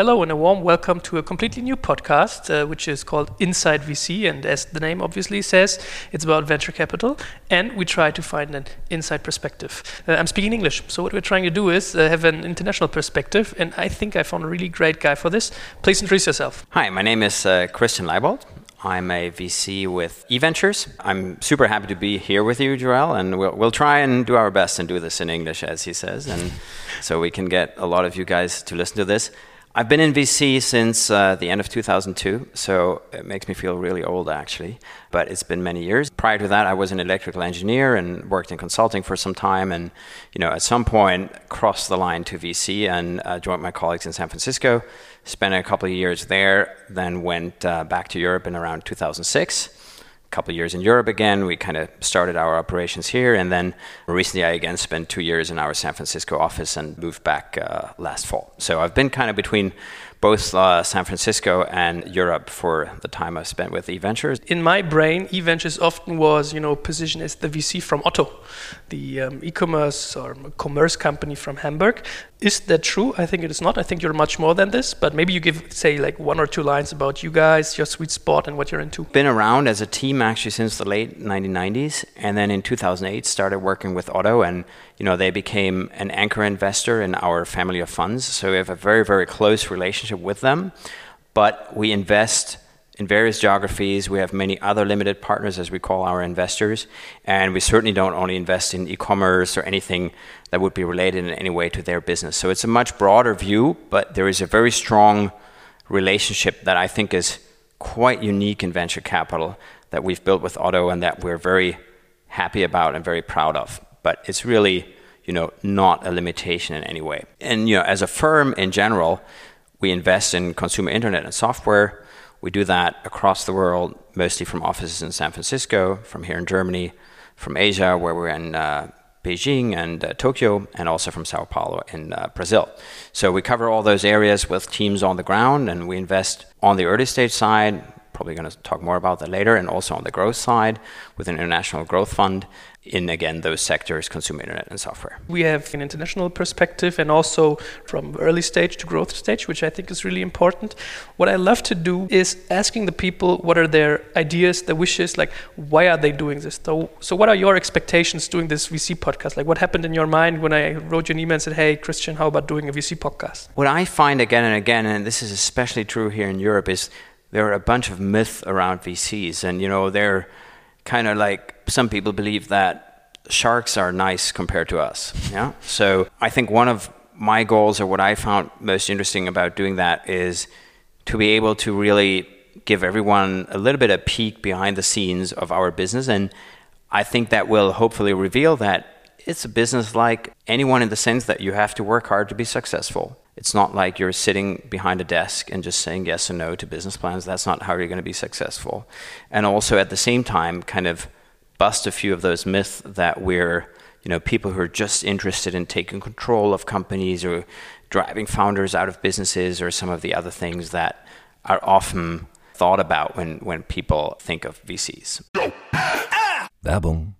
Hello and a warm welcome to a completely new podcast, uh, which is called Inside VC. And as the name obviously says, it's about venture capital. And we try to find an inside perspective. Uh, I'm speaking English. So, what we're trying to do is uh, have an international perspective. And I think I found a really great guy for this. Please introduce yourself. Hi, my name is uh, Christian Leybold. I'm a VC with e.ventures. I'm super happy to be here with you, Joel, and we'll, we'll try and do our best and do this in English, as he says, and so we can get a lot of you guys to listen to this. I've been in VC since uh, the end of 2002, so it makes me feel really old actually, but it's been many years. Prior to that, I was an electrical engineer and worked in consulting for some time, and you know, at some point crossed the line to VC and uh, joined my colleagues in San Francisco. Spent a couple of years there, then went uh, back to Europe in around 2006 couple years in Europe again. We kind of started our operations here, and then recently I again spent two years in our San Francisco office and moved back uh, last fall. So I've been kind of between both uh, San Francisco and Europe for the time I've spent with e.ventures. In my brain, e.ventures often was, you know, positioned as the VC from Otto, the um, e-commerce or commerce company from Hamburg. Is that true? I think it is not. I think you're much more than this. But maybe you give, say, like one or two lines about you guys, your sweet spot, and what you're into. Been around as a team actually since the late 1990s, and then in 2008 started working with Otto, and you know they became an anchor investor in our family of funds. So we have a very very close relationship with them. But we invest in various geographies. We have many other limited partners, as we call our investors. And we certainly don't only invest in e commerce or anything that would be related in any way to their business. So it's a much broader view, but there is a very strong relationship that I think is quite unique in venture capital that we've built with Otto and that we're very happy about and very proud of. But it's really, you know, not a limitation in any way. And you know, as a firm in general, we invest in consumer internet and software. We do that across the world, mostly from offices in San Francisco, from here in Germany, from Asia, where we're in uh, Beijing and uh, Tokyo, and also from Sao Paulo in uh, Brazil. So we cover all those areas with teams on the ground, and we invest on the early stage side. Probably going to talk more about that later, and also on the growth side with an international growth fund in again those sectors consumer internet and software. We have an international perspective and also from early stage to growth stage which i think is really important. What i love to do is asking the people what are their ideas their wishes like why are they doing this? So, so what are your expectations doing this vc podcast? Like what happened in your mind when i wrote you an email and said hey christian how about doing a vc podcast? What i find again and again and this is especially true here in europe is there are a bunch of myths around vcs and you know they're kind of like some people believe that sharks are nice compared to us. Yeah. So I think one of my goals, or what I found most interesting about doing that, is to be able to really give everyone a little bit of peek behind the scenes of our business, and I think that will hopefully reveal that it's a business like anyone in the sense that you have to work hard to be successful. It's not like you're sitting behind a desk and just saying yes or no to business plans. That's not how you're going to be successful. And also at the same time, kind of bust a few of those myths that we're you know people who are just interested in taking control of companies or driving founders out of businesses or some of the other things that are often thought about when when people think of VCs. Werbung ah!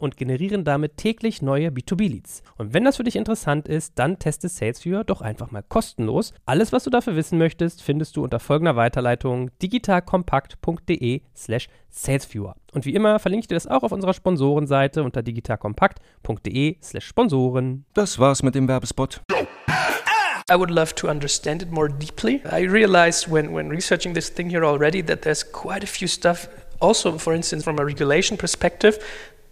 und generieren damit täglich neue B2B-Leads. Und wenn das für dich interessant ist, dann teste SalesViewer doch einfach mal kostenlos. Alles, was du dafür wissen möchtest, findest du unter folgender Weiterleitung digitalkompakt.de slash salesviewer. Und wie immer verlinke ich dir das auch auf unserer Sponsorenseite unter digitalkompakt.de slash Sponsoren. Das war's mit dem Werbespot. I would love to understand it more deeply. I realized when, when researching this thing here already that there's quite a few stuff, also, for instance, from a regulation perspective,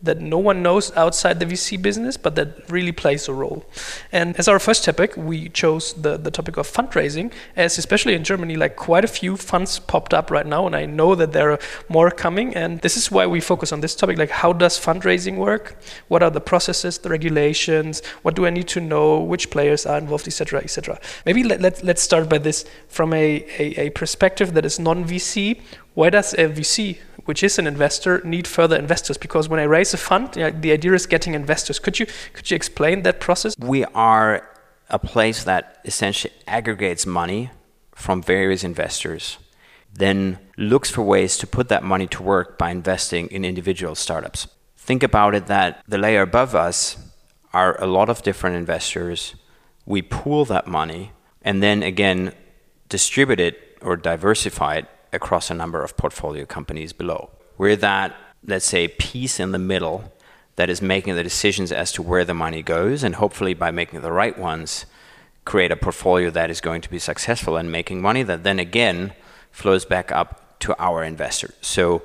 that no one knows outside the VC business, but that really plays a role. And as our first topic, we chose the, the topic of fundraising, as especially in Germany, like quite a few funds popped up right now, and I know that there are more coming. And this is why we focus on this topic like, how does fundraising work? What are the processes, the regulations? What do I need to know? Which players are involved, etc., etc. Maybe let, let, let's start by this from a, a, a perspective that is non VC. Why does a VC which is an investor, need further investors? Because when I raise a fund, you know, the idea is getting investors. Could you could you explain that process? We are a place that essentially aggregates money from various investors, then looks for ways to put that money to work by investing in individual startups. Think about it that the layer above us are a lot of different investors. We pool that money and then again distribute it or diversify it across a number of portfolio companies below. We're that, let's say, piece in the middle that is making the decisions as to where the money goes, and hopefully by making the right ones, create a portfolio that is going to be successful and making money that then again flows back up to our investors. So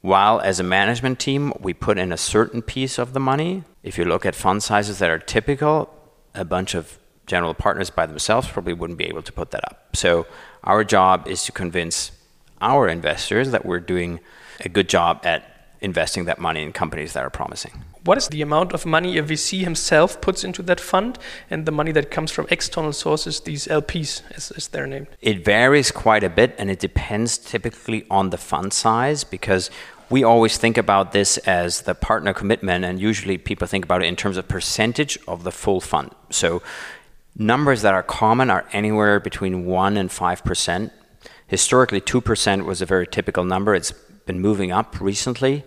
while as a management team we put in a certain piece of the money, if you look at fund sizes that are typical, a bunch of general partners by themselves probably wouldn't be able to put that up. So our job is to convince our investors that we're doing a good job at investing that money in companies that are promising. What is the amount of money a VC himself puts into that fund and the money that comes from external sources, these LPs, as, as they're named? It varies quite a bit and it depends typically on the fund size because we always think about this as the partner commitment, and usually people think about it in terms of percentage of the full fund. So, numbers that are common are anywhere between 1% and 5% Historically, 2% was a very typical number. It's been moving up recently,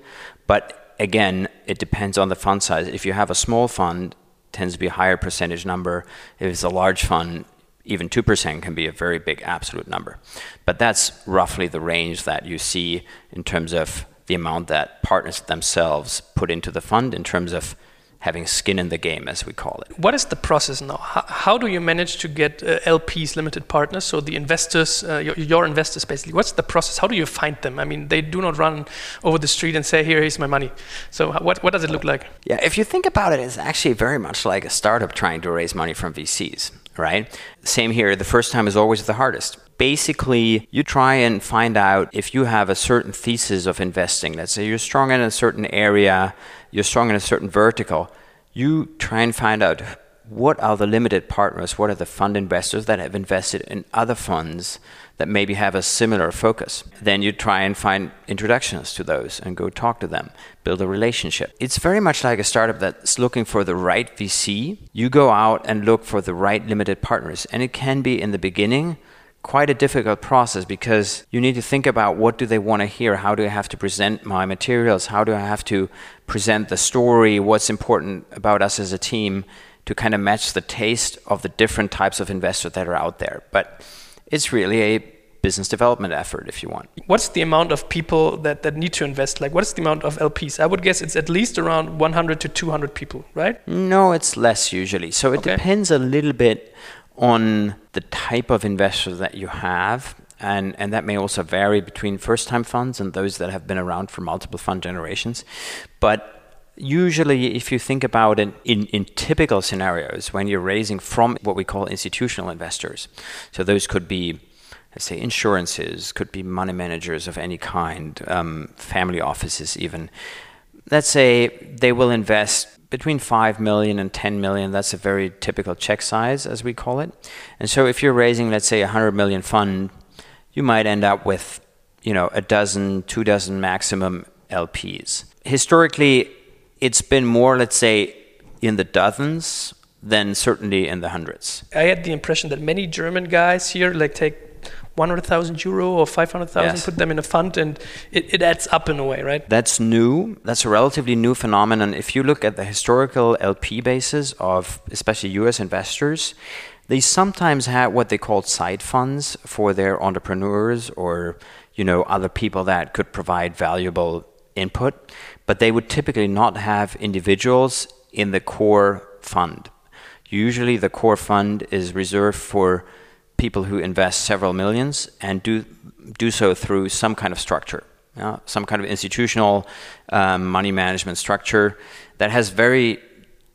but again, it depends on the fund size. If you have a small fund, tends to be a higher percentage number. If it's a large fund, even 2% can be a very big absolute number. But that's roughly the range that you see in terms of the amount that partners themselves put into the fund in terms of having skin in the game, as we call it. What is the process now? How, how do you manage to get uh, LPs, limited partners, so the investors, uh, your, your, investors basically? What's the process? How do you find them? I mean, they do not run over the street and say, here, here's my money. So, what, what does it look like? Yeah, if you think about it, it's actually very much like a startup trying to raise money from VCs, right? Same here, the first time is always the hardest basically you try and find out if you have a certain thesis of investing. Let's say you're strong in a certain area, you're strong in a certain vertical. You try and find out what are the limited partners, what are the fund investors that have invested in other funds that maybe have a similar focus. Then you try and find introductions to those and go talk to them, build a relationship. It's very much like a startup that's looking for the right VC. You go out and look for the right limited partners, and it can be in the beginning quite a difficult process because you need to think about what do they want to hear? How do i have to present my materials? How do i have to present the story? What's important about us as a team to kind of match the taste of the different types of investors that are out there? But it's really a business development effort if you want. What's the amount of people that, that need to invest? Like what's the amount of lps i would guess it's at least around 100 to 200 people right? No it's less usually. So it okay. depends a little bit on the type of investor that you have. And, and that may also vary between first time funds and those that have been around for multiple fund generations. But usually, if you think about it in, in typical scenarios, when you're raising from what we call institutional investors, so those could be let's say insurances, could be money managers of any kind, um, family offices even. Let's say they will invest between 5 million and 10 million. That's a very typical check size as we call it. And so if you're raising let's say a 100 million fund you might end up with you know a dozen two dozen maximum lps historically it's been more let's say in the dozens than certainly in the hundreds. I had the impression that many german guys here like take 100,000 euro or 500,000, yes. put them in a fund, and it, it adds up in a way, right? That's new. That's a relatively new phenomenon. If you look at the historical LP bases of especially US investors, they sometimes had what they called side funds for their entrepreneurs or you know other people that could provide valuable input, but they would typically not have individuals in the core fund. Usually, the core fund is reserved for people who invest several millions and do do so through some kind of structure. some kind of institutional um, money management structure that has very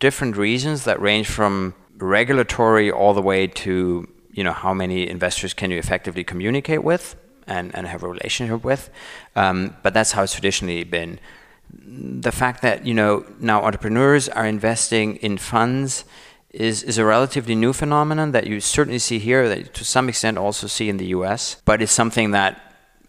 different reasons that range from regulatory all the way to you know how many investors can you effectively communicate with and, and have a relationship with. Um, but that's how it's traditionally been. The fact that you know now entrepreneurs are investing in funds is, is a relatively new phenomenon that you certainly see here, that to some extent also see in the US, but it's something that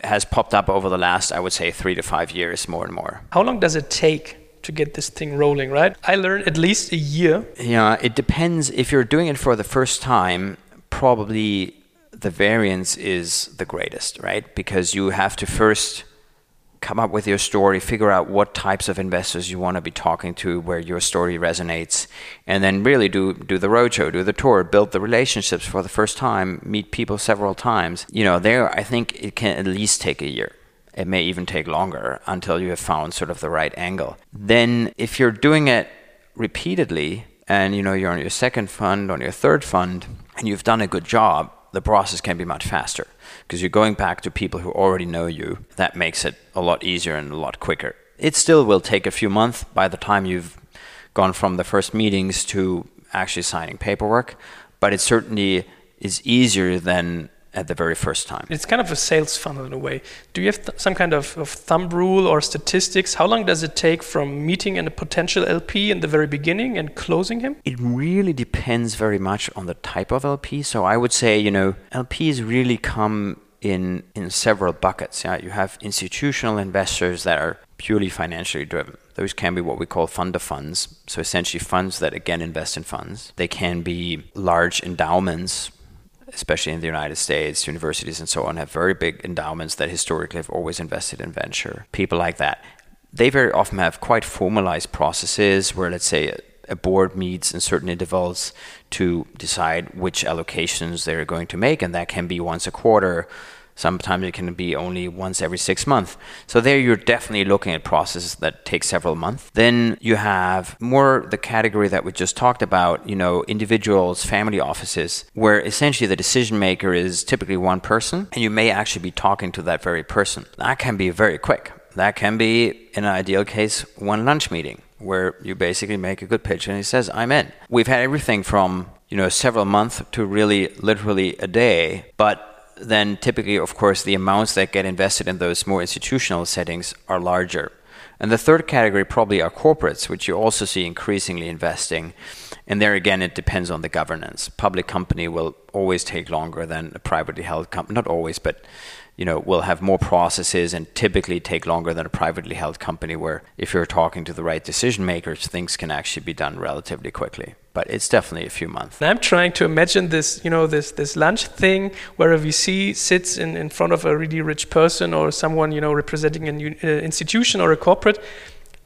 has popped up over the last, I would say, three to five years more and more. How long does it take to get this thing rolling, right? I learned at least a year. Yeah, it depends. If you're doing it for the first time, probably the variance is the greatest, right? Because you have to first come up with your story, figure out what types of investors you want to be talking to, where your story resonates, and then really do do the roadshow, do the tour, build the relationships for the first time, meet people several times. You know, there I think it can at least take a year. It may even take longer until you have found sort of the right angle. Then if you're doing it repeatedly and you know you're on your second fund, on your third fund, and you've done a good job, the process can be much faster because you're going back to people who already know you. That makes it a lot easier and a lot quicker. It still will take a few months by the time you've gone from the first meetings to actually signing paperwork, but it certainly is easier than at the very first time. It's kind of a sales funnel in a way. Do you have th- some kind of, of thumb rule or statistics? How long does it take from meeting a potential LP in the very beginning and closing him? It really depends very much on the type of LP. So I would say, you know, LPs really come in in several buckets. Yeah, you have institutional investors that are purely financially driven. Those can be what we call fund of funds. So essentially funds that again invest in funds. They can be large endowments especially in the United States, universities and so on have very big endowments that historically have always invested in venture. People like that. They very often have quite formalized processes where, let's say, a board meets in certain intervals to decide which allocations they're going to make, and that can be once a quarter Sometimes it can be only once every six months. So there you're definitely looking at processes that take several months. Then you have more the category that we just talked about, you know, individuals, family offices, where essentially the decision maker is typically one person and you may actually be talking to that very person. That can be very quick. That can be, in an ideal case, one lunch meeting where you basically make a good pitch and he says, I'm in. We've had everything from, you know, several months to really literally a day, but then typically, of course, the amounts that get invested in those more institutional settings are larger. And the third category probably are corporates, which you also see increasingly investing. And there again, it depends on the governance. Public company will always take longer than a privately held company. Not always, but you know, will have more processes and typically take longer than a privately held company where if you're talking to the right decision makers, things can actually be done relatively quickly. But it's definitely a few months. I'm trying to imagine this, you know, this this lunch thing where a VC sits in, in front of a really rich person or someone, you know, representing an uh, institution or a corporate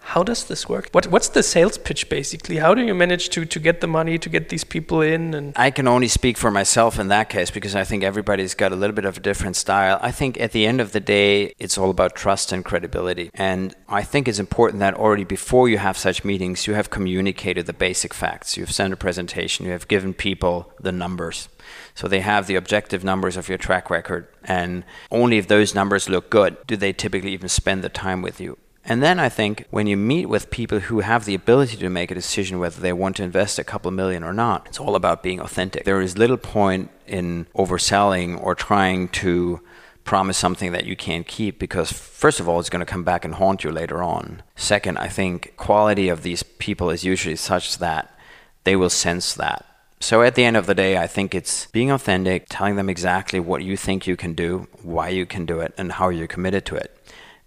how does this work? What, what's the sales pitch basically? How do you manage to, to get the money to get these people in? And I can only speak for myself in that case because I think everybody's got a little bit of a different style. I think at the end of the day, it's all about trust and credibility. And I think it's important that already before you have such meetings, you have communicated the basic facts. You've sent a presentation, you have given people the numbers. So they have the objective numbers of your track record. And only if those numbers look good do they typically even spend the time with you. And then I think when you meet with people who have the ability to make a decision whether they want to invest a couple million or not, it's all about being authentic. There is little point in overselling or trying to promise something that you can't keep because first of all it's going to come back and haunt you later on. Second, I think quality of these people is usually such that they will sense that. So at the end of the day, I think it's being authentic, telling them exactly what you think you can do, why you can do it, and how you're committed to it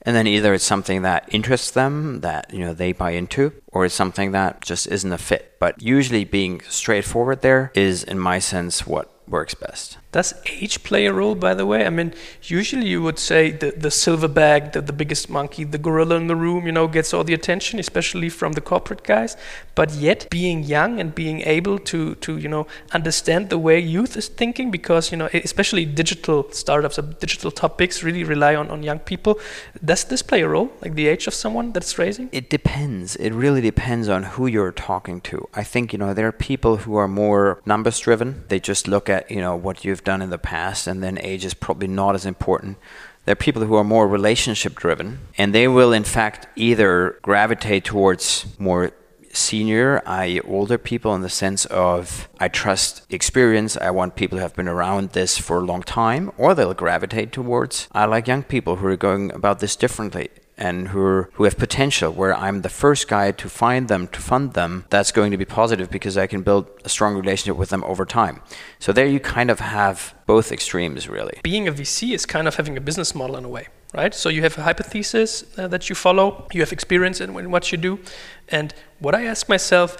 and then either it's something that interests them that you know they buy into or it's something that just isn't a fit. But usually being straightforward there is in my sense what works best does age play a role, by the way? I mean, usually you would say the, the silverback, the, the biggest monkey, the gorilla in the room, you know, gets all the attention, especially from the corporate guys. But yet, being young and being able to, to you know, understand the way youth is thinking, because, you know, especially digital startups or digital topics really rely on, on young people. Does this play a role, like the age of someone that's raising? It depends. It really depends on who you're talking to. I think, you know, there are people who are more numbers driven. They just look at, you know, what you've done in the past, and then age is probably not as important. There are people who are more relationship driven, and they will, in fact, either gravitate towards more senior, i.e., older people, in the sense of I trust experience, I want people who have been around this for a long time, or they'll gravitate towards I like young people who are going about this differently and who are, who have potential where I'm the first guy to find them to fund them that's going to be positive because I can build a strong relationship with them over time. So there you kind of have both extremes really. Being a VC is kind of having a business model in a way right? So you have a hypothesis uh, that you follow you have experience in, in what you do and what I ask myself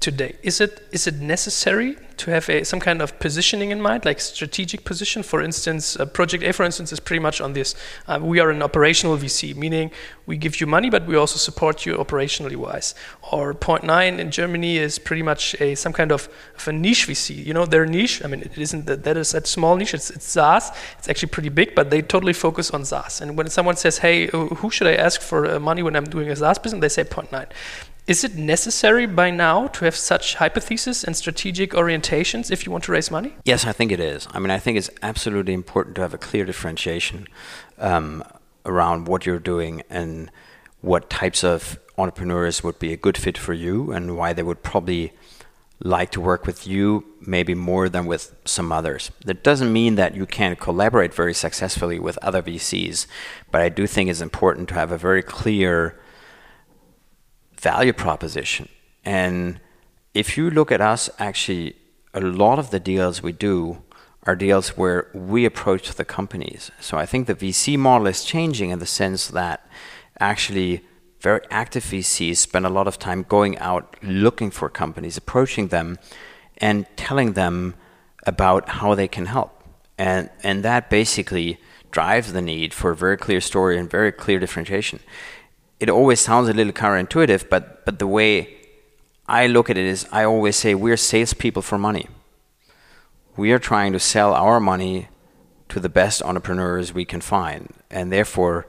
today? Is it is it necessary to have a some kind of positioning in mind like strategic position? For instance uh, project a for instance is pretty much on this. Uh, we are an operational vc meaning we give you money but we also support you operationally wise. Or point nine in germany is pretty much a some kind of, of a niche vc you know their niche i mean it isn't that that is that small niche it's, it's saas. It's actually pretty big but they totally focus on saas. And when someone says hey who should i ask for uh, money when i'm doing a saas business? they say point nine is it necessary by now to have such hypotheses and strategic orientations if you want to raise money? Yes, I think it is. I mean, I think it's absolutely important to have a clear differentiation um, around what you're doing and what types of entrepreneurs would be a good fit for you and why they would probably like to work with you maybe more than with some others. That doesn't mean that you can't collaborate very successfully with other VCs, but I do think it's important to have a very clear value proposition. And if you look at us, actually, a lot of the deals we do are deals where we approach the companies. So I think the VC model is changing in the sense that actually very active VCs spend a lot of time going out looking for companies, approaching them, and telling them about how they can help. And, and that basically drives the need for a very clear story and very clear differentiation it always sounds a little counterintuitive, but but the way I look at it is I always say we're salespeople for money. We are trying to sell our money to the best entrepreneurs we can find, and therefore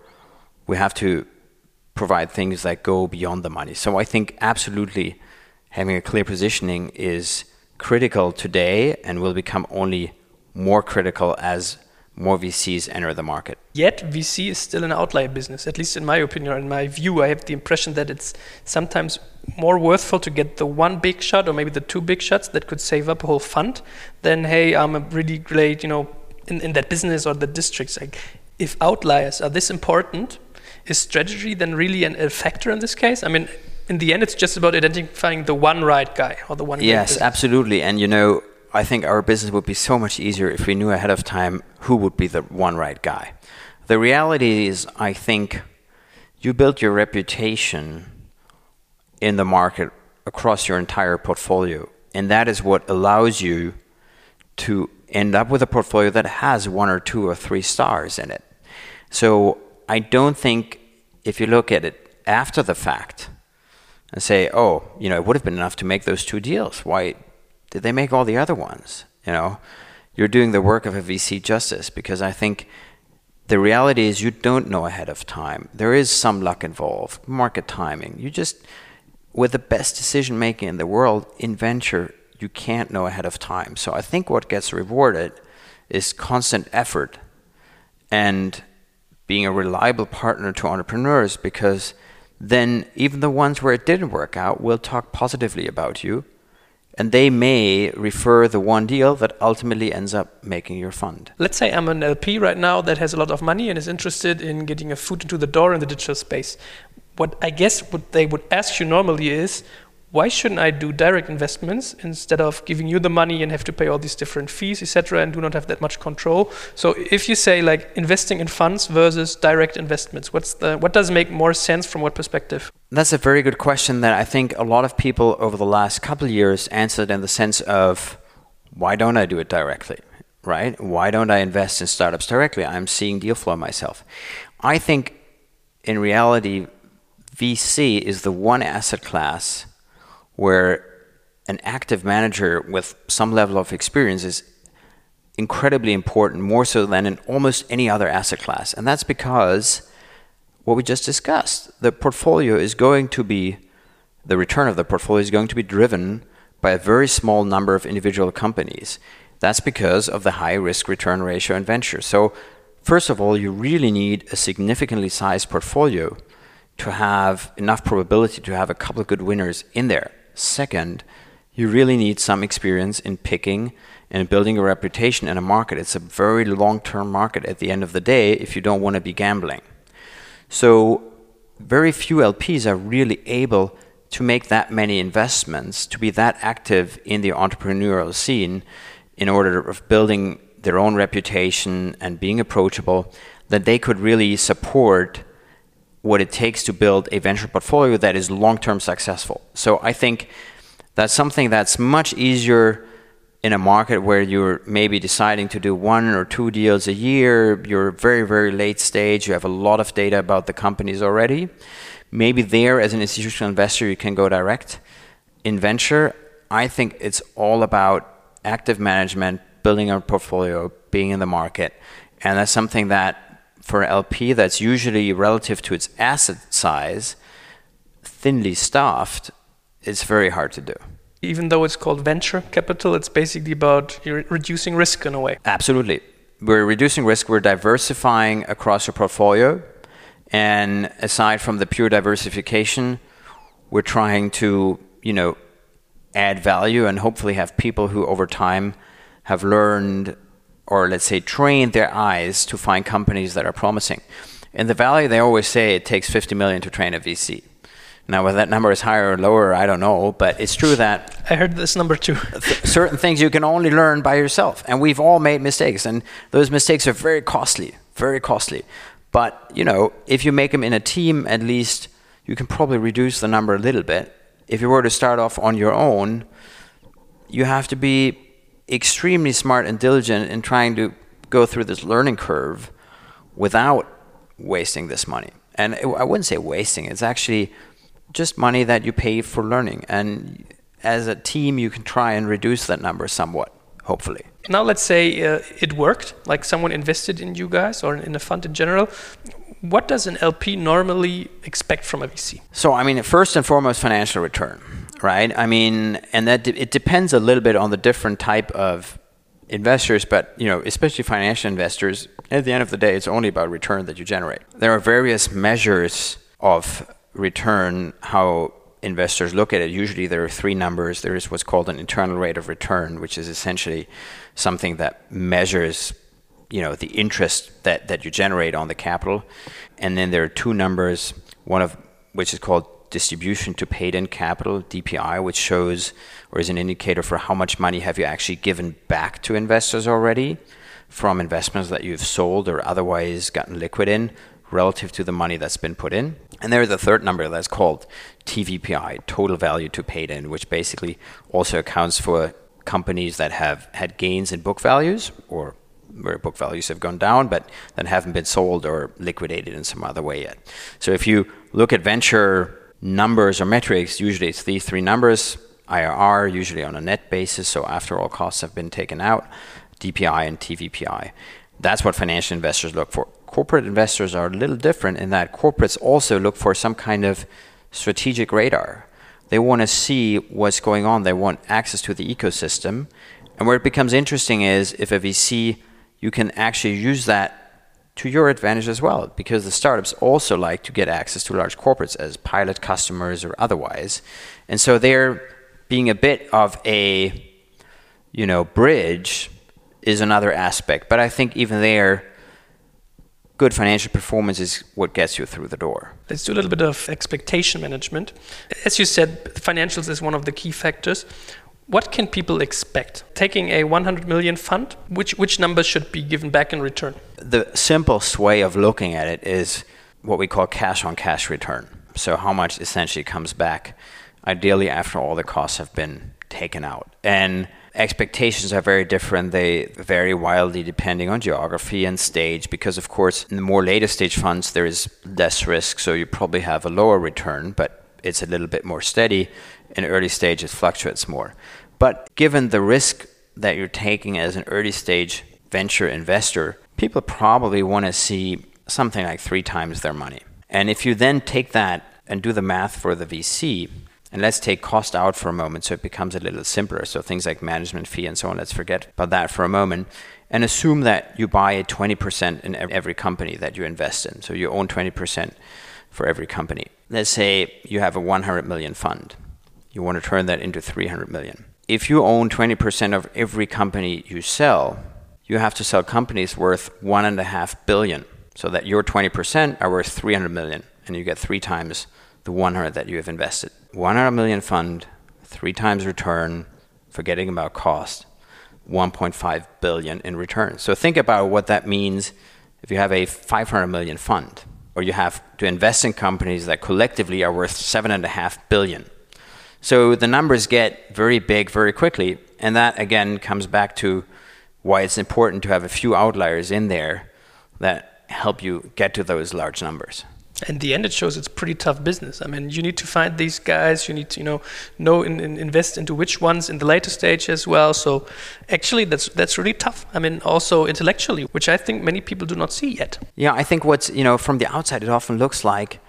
we have to provide things that go beyond the money. So I think absolutely having a clear positioning is critical today and will become only more critical as more VCs enter the market. Yet VC is still an outlier business, at least in my opinion or in my view. I have the impression that it's sometimes more worthful to get the one big shot or maybe the two big shots that could save up a whole fund than hey, I'm a really great, you know, in, in that business or the districts. Like if outliers are this important, is strategy then really an, a factor in this case? I mean, in the end, it's just about identifying the one right guy or the one. Yes, absolutely. And you know, I think our business would be so much easier if we knew ahead of time who would be the one right guy. The reality is, I think you build your reputation in the market across your entire portfolio, and that is what allows you to end up with a portfolio that has one or two or three stars in it. So I don't think if you look at it after the fact and say, oh, you know, it would have been enough to make those two deals. Why did they make all the other ones? You know, you're doing the work of a VC justice because I think the reality is you don't know ahead of time. There is some luck involved, market timing. You just, with the best decision making in the world in venture, you can't know ahead of time. So I think what gets rewarded is constant effort and being a reliable partner to entrepreneurs because then even the ones where it didn't work out will talk positively about you and they may refer the one deal that ultimately ends up making your fund. Let's say I'm an LP right now that has a lot of money and is interested in getting a foot into the door in the digital space. What I guess what they would ask you normally is, why shouldn't I do direct investments instead of giving you the money and have to pay all these different fees, etc., and do not have that much control? So if you say like investing in funds versus direct investments, what's the what does make more sense from what perspective? That's a very good question that I think a lot of people over the last couple years answered in the sense of why don't I do it directly? Right? Why don't I invest in startups directly? I'm seeing deal flow myself. I think in reality VC is the one asset class where an active manager with some level of experience is incredibly important, more so than in almost any other asset class. And that's because what we just discussed the portfolio is going to be, the return of the portfolio is going to be driven by a very small number of individual companies. That's because of the high risk return ratio in venture. So first of all, you really need a significantly sized portfolio to have enough probability to have a couple of good winners in there. Second, you really need some experience in picking and building a reputation in a market. It's a very long term market at the end of the day if you don't want to be gambling. So, very few LPs are really able to make that many investments, to be that active in the entrepreneurial scene in order of building their own reputation and being approachable, that they could really support what it takes to build a venture portfolio that is long term successful. So I think that's something that's much easier in a market where you're maybe deciding to do one or two deals a year, you're very, very late stage, you have a lot of data about the companies already. Maybe there, as an institutional investor, you can go direct. In venture, I think it's all about active management, building a portfolio, being in the market. And that's something that for an LP that's usually relative to its asset size, thinly staffed, it's very hard to do even though it's called venture capital, it's basically about reducing risk in a way. Absolutely. We're reducing risk, we're diversifying across your portfolio. And aside from the pure diversification, we're trying to, you know, add value and hopefully have people who over time have learned or let's say train their eyes to find companies that are promising. In the Valley, they always say it takes 50 million to train a VC. Now, whether that number is higher or lower, I don't know, but it's true that I heard this number too. certain things you can only learn by yourself, and we've all made mistakes, and those mistakes are very costly, very costly. But you know, if you make them in a team, at least you can probably reduce the number a little bit. If you were to start off on your own, you have to be extremely smart and diligent in trying to go through this learning curve without wasting this money. And I wouldn't say wasting; it's actually just money that you pay for learning. And as a team, you can try and reduce that number somewhat, hopefully. Now, let's say uh, it worked, like someone invested in you guys or in a fund in general. What does an LP normally expect from a VC? So, I mean, first and foremost, financial return, right? I mean, and that de- it depends a little bit on the different type of investors, but you know, especially financial investors. At the end of the day, it's only about return that you generate. There are various measures of return, how investors look at it, usually there are three numbers. There is what's called an internal rate of return, which is essentially something that measures you know the interest that, that you generate on the capital. And then there are two numbers, one of which is called distribution to paid in capital, DPI, which shows or is an indicator for how much money have you actually given back to investors already from investments that you've sold or otherwise gotten liquid in relative to the money that's been put in. And there's a third number that's called TVPI, total value to paid in, which basically also accounts for companies that have had gains in book values or where book values have gone down but that haven't been sold or liquidated in some other way yet. So if you look at venture numbers or metrics, usually it's these three numbers IRR, usually on a net basis, so after all costs have been taken out, DPI and TVPI. That's what financial investors look for corporate investors are a little different in that corporates also look for some kind of strategic radar. They want to see what's going on, they want access to the ecosystem. And where it becomes interesting is if a VC, you can actually use that to your advantage as well, because the startups also like to get access to large corporates as pilot customers or otherwise. And so they're being a bit of a you know bridge is another aspect. But I think even there good financial performance is what gets you through the door. Let's do a little bit of expectation management. As you said, financials is one of the key factors. What can people expect? Taking a 100 million fund, which, which numbers should be given back in return? The simplest way of looking at it is what we call cash on cash return. So, how much essentially comes back, ideally, after all the costs have been taken out. And expectations are very different. They vary wildly depending on geography and stage, because of course, in the more later stage funds, there is less risk, so you probably have a lower return, but it's a little bit more steady. In early stage, it fluctuates more. But given the risk that you're taking as an early stage venture investor, people probably want to see something like three times their money. And if you then take that and do the math for the VC, And let's take cost out for a moment so it becomes a little simpler. So things like management fee and so on, let's forget about that for a moment and assume that you buy 20% in every company that you invest in. So you own 20% for every company. Let's say you have a 100 million fund. You want to turn that into 300 million. If you own 20% of every company you sell, you have to sell companies worth one and a half billion so that your 20% are worth 300 million and you get three times the 100 that you have invested. 100 million fund, three times return, forgetting about cost, 1.5 billion in return. So think about what that means if you have a 500 million fund, or you have to invest in companies that collectively are worth seven and a half billion. So the numbers get very big very quickly, and that again comes back to why it's important to have a few outliers in there that help you get to those large numbers in the end, it shows it's pretty tough business. I mean, you need to find these guys. You need to, you know, know and invest into which ones in the later stage as well. So, actually, that's that's really tough. I mean, also intellectually, which I think many people do not see yet. Yeah, I think what's you know from the outside, it often looks like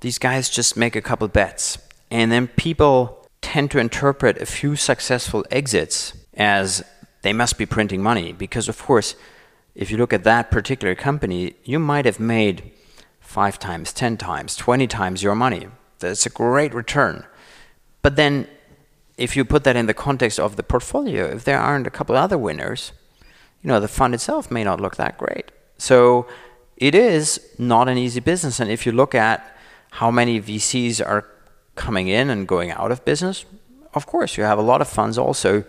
these guys just make a couple bets, and then people tend to interpret a few successful exits as they must be printing money because, of course, if you look at that particular company, you might have made five times, 10 times, 20 times your money. That's a great return. But then, if you put that in the context of the portfolio, if there aren't a couple other winners, you know, the fund itself may not look that great. So it is not an easy business. And if you look at how many VCs are coming in and going out of business, of course, you have a lot of funds also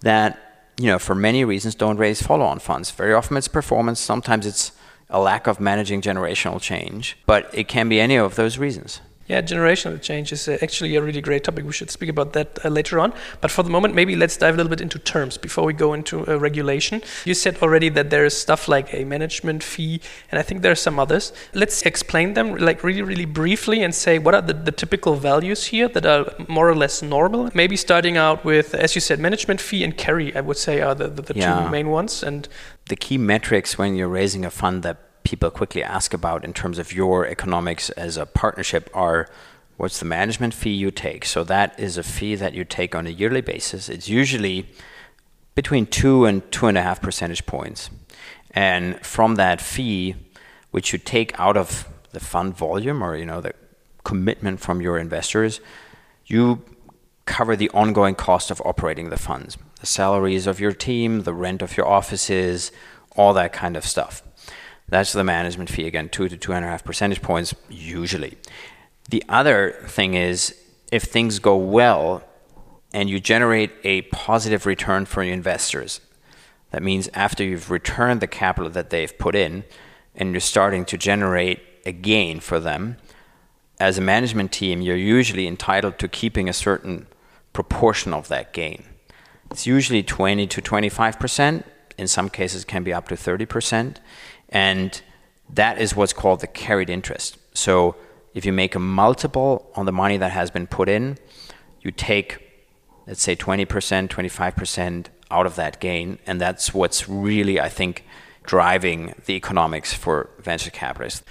that, you know, for many reasons don't raise follow on funds. Very often it's performance, sometimes it's a lack of managing generational change, but it can be any of those reasons. Yeah, generational change is uh, actually a really great topic. We should speak about that uh, later on. But for the moment, maybe let's dive a little bit into terms before we go into uh, regulation. You said already that there is stuff like a management fee, and I think there are some others. Let's explain them like really, really briefly and say what are the, the typical values here that are more or less normal. Maybe starting out with, as you said, management fee and carry, I would say, are the, the, the yeah. two main ones. And the key metrics when you're raising a fund that people quickly ask about in terms of your economics as a partnership are what's the management fee you take? So that is a fee that you take on a yearly basis. It's usually between two and two and a half percentage points. And from that fee, which you take out of the fund volume or you know the commitment from your investors, you cover the ongoing cost of operating the funds, the salaries of your team, the rent of your offices, all that kind of stuff. That's the management fee again, two to two and a half percentage points usually. The other thing is if things go well and you generate a positive return for your investors, that means after you've returned the capital that they've put in and you're starting to generate a gain for them, as a management team, you're usually entitled to keeping a certain proportion of that gain. It's usually 20 to 25%. In some cases, can be up to 30%. And that is what's called the carried interest. So if you make a multiple on the money that has been put in, you take, let's say, 20%, 25% out of that gain. And that's what's really, I think, driving the economics for venture capitalists.